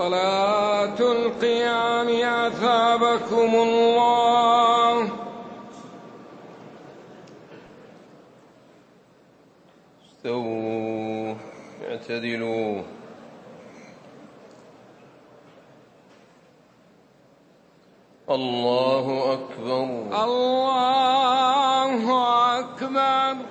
صلاة القيام أثابكم الله. استووا اعتدلوا. الله أكبر. الله أكبر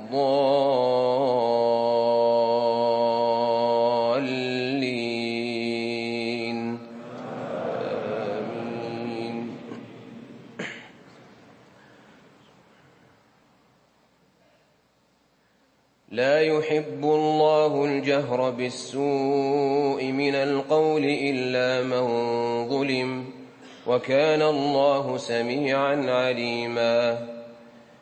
آمين. لا يحب الله الجهر بالسوء من القول إلا من ظلم وكان الله سميعا عليما.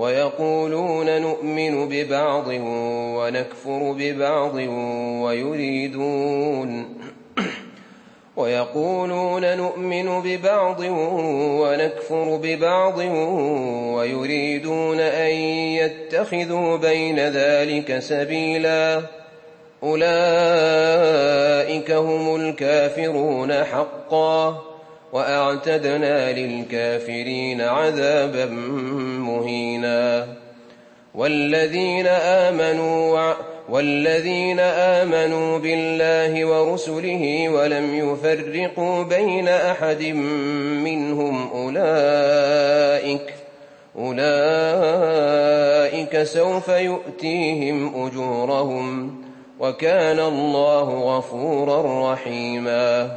ويقولون نؤمن ببعض ونكفر ببعض ويريدون ويقولون نؤمن ببعض ونكفر ببعض ويريدون أن يتخذوا بين ذلك سبيلا أولئك هم الكافرون حقا وأعتدنا للكافرين عذابا مهينا. والذين آمنوا والذين آمنوا بالله ورسله ولم يفرقوا بين أحد منهم أولئك أولئك سوف يؤتيهم أجورهم وكان الله غفورا رحيما.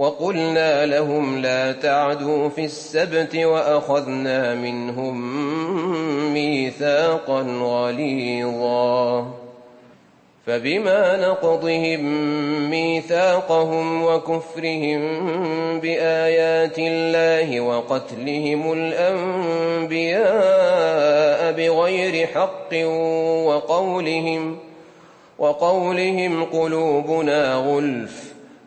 وقلنا لهم لا تعدوا في السبت وأخذنا منهم ميثاقا غليظا. فبما نقضهم ميثاقهم وكفرهم بآيات الله وقتلهم الأنبياء بغير حق وقولهم وقولهم قلوبنا غلف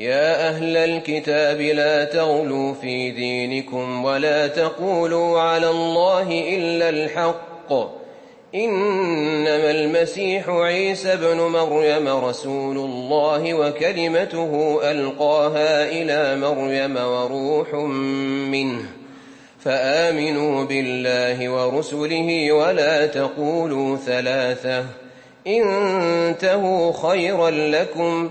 يا أهل الكتاب لا تغلوا في دينكم ولا تقولوا على الله إلا الحق. إنما المسيح عيسى بن مريم رسول الله وكلمته ألقاها إلى مريم وروح منه. فآمنوا بالله ورسله ولا تقولوا ثلاثة. انتهوا خيرا لكم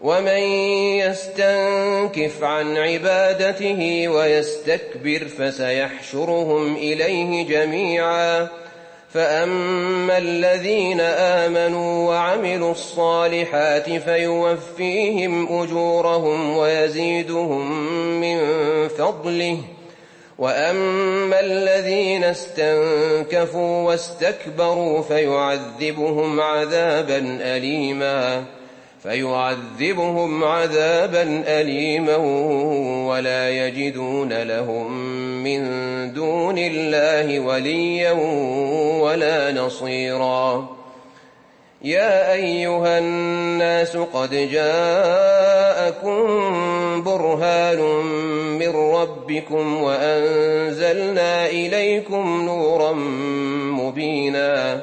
ومن يستنكف عن عبادته ويستكبر فسيحشرهم إليه جميعا. فأما الذين آمنوا وعملوا الصالحات فيوفيهم أجورهم ويزيدهم من فضله. وأما الذين استنكفوا واستكبروا فيعذبهم عذابا أليما. فيعذبهم عذابا أليما ولا يجدون لهم من دون الله وليا ولا نصيرا. يا أيها الناس قد جاءكم برهان من ربكم وأنزلنا إليكم نورا مبينا.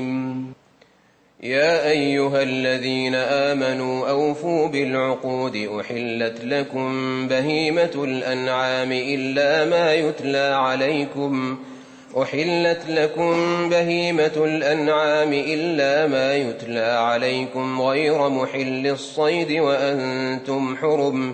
يا أيها الذين آمنوا أوفوا بالعقود أحلت لكم بهيمة الأنعام إلا ما يتلى عليكم. أحلت لكم بهيمة الأنعام إلا ما يتلى عليكم غير محل الصيد وأنتم حرم.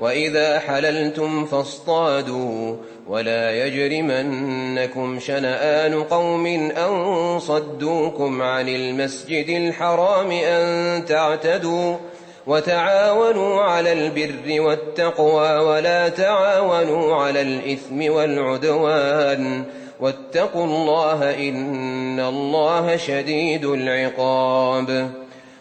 وإذا حللتم فاصطادوا ولا يجرمنكم شنآن قوم أن صدوكم عن المسجد الحرام أن تعتدوا وتعاونوا على البر والتقوى ولا تعاونوا على الإثم والعدوان واتقوا الله إن الله شديد العقاب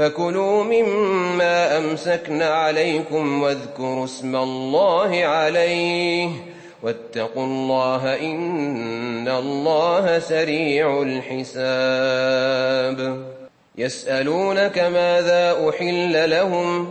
فكلوا مما أمسكن عليكم واذكروا اسم الله عليه واتقوا الله إن الله سريع الحساب. يسألونك ماذا أحل لهم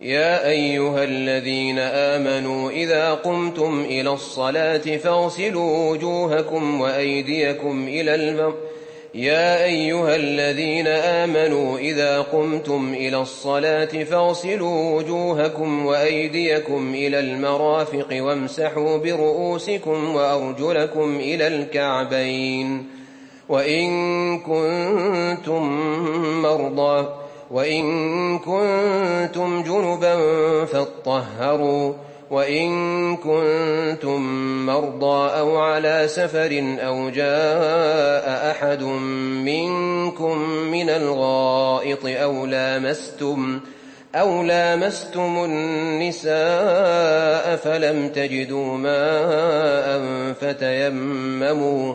يا أيها الذين آمنوا إذا قمتم إلى الصلاة فاغسلوا وجوهكم وأيديكم إلى المرء يا أيها الذين آمنوا إذا قمتم إلى الصلاة فاغسلوا وجوهكم وأيديكم إلى المرافق وامسحوا برؤوسكم وأرجلكم إلى الكعبين. وإن كنتم مرضى وإن كنتم جنبا فاطهروا وإن كنتم مرضى أو على سفر أو جاء أحد منكم من الغائط أو لامستم أو لامستم النساء فلم تجدوا ماء فتيمموا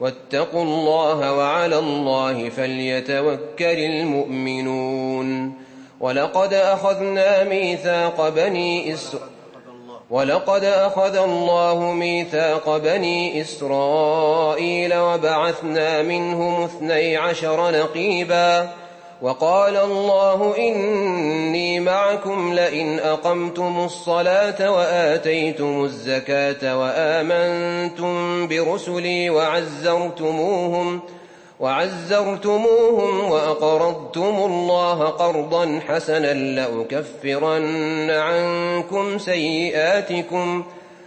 واتقوا الله وعلى الله فليتوكل المؤمنون. ولقد أخذنا ميثاق بني إسرائيل ولقد أخذ الله ميثاق بني إسرائيل وبعثنا منهم اثني عشر نقيبا. وقال الله إني معكم لئن أقمتم الصلاة وآتيتم الزكاة وآمنتم برسلي وعزرتموهم وعزرتموهم وأقرضتم الله قرضا حسنا لأكفرن عنكم سيئاتكم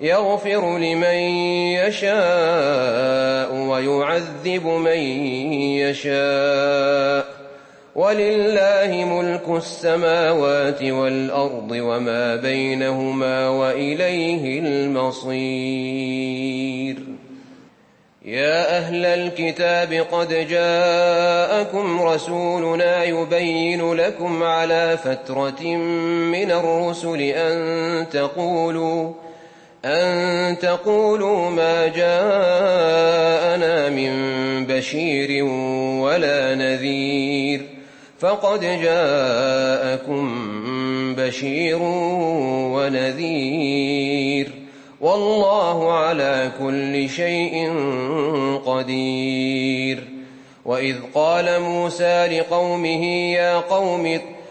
يغفر لمن يشاء ويعذب من يشاء. ولله ملك السماوات والأرض وما بينهما وإليه المصير. يا أهل الكتاب قد جاءكم رسولنا يبين لكم على فترة من الرسل أن تقولوا أن تقولوا ما جاءنا من بشير ولا نذير فقد جاءكم بشير ونذير والله على كل شيء قدير وإذ قال موسى لقومه يا قوم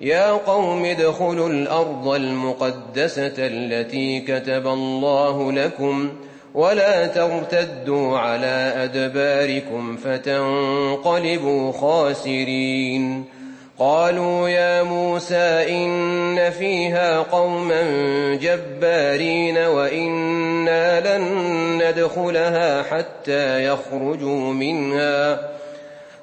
يا قوم ادخلوا الأرض المقدسة التي كتب الله لكم ولا ترتدوا على أدباركم فتنقلبوا خاسرين. قالوا يا موسى إن فيها قوما جبارين وإنا لن ندخلها حتى يخرجوا منها.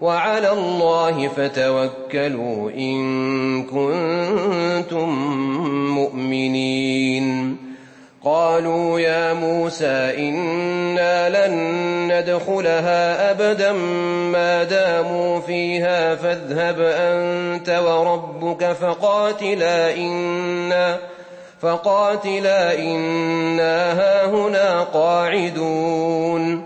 وعلى الله فتوكلوا إن كنتم مؤمنين. قالوا يا موسى إنا لن ندخلها أبدا ما داموا فيها فاذهب أنت وربك فقاتلا إنا فقاتلا إنا هاهنا قاعدون.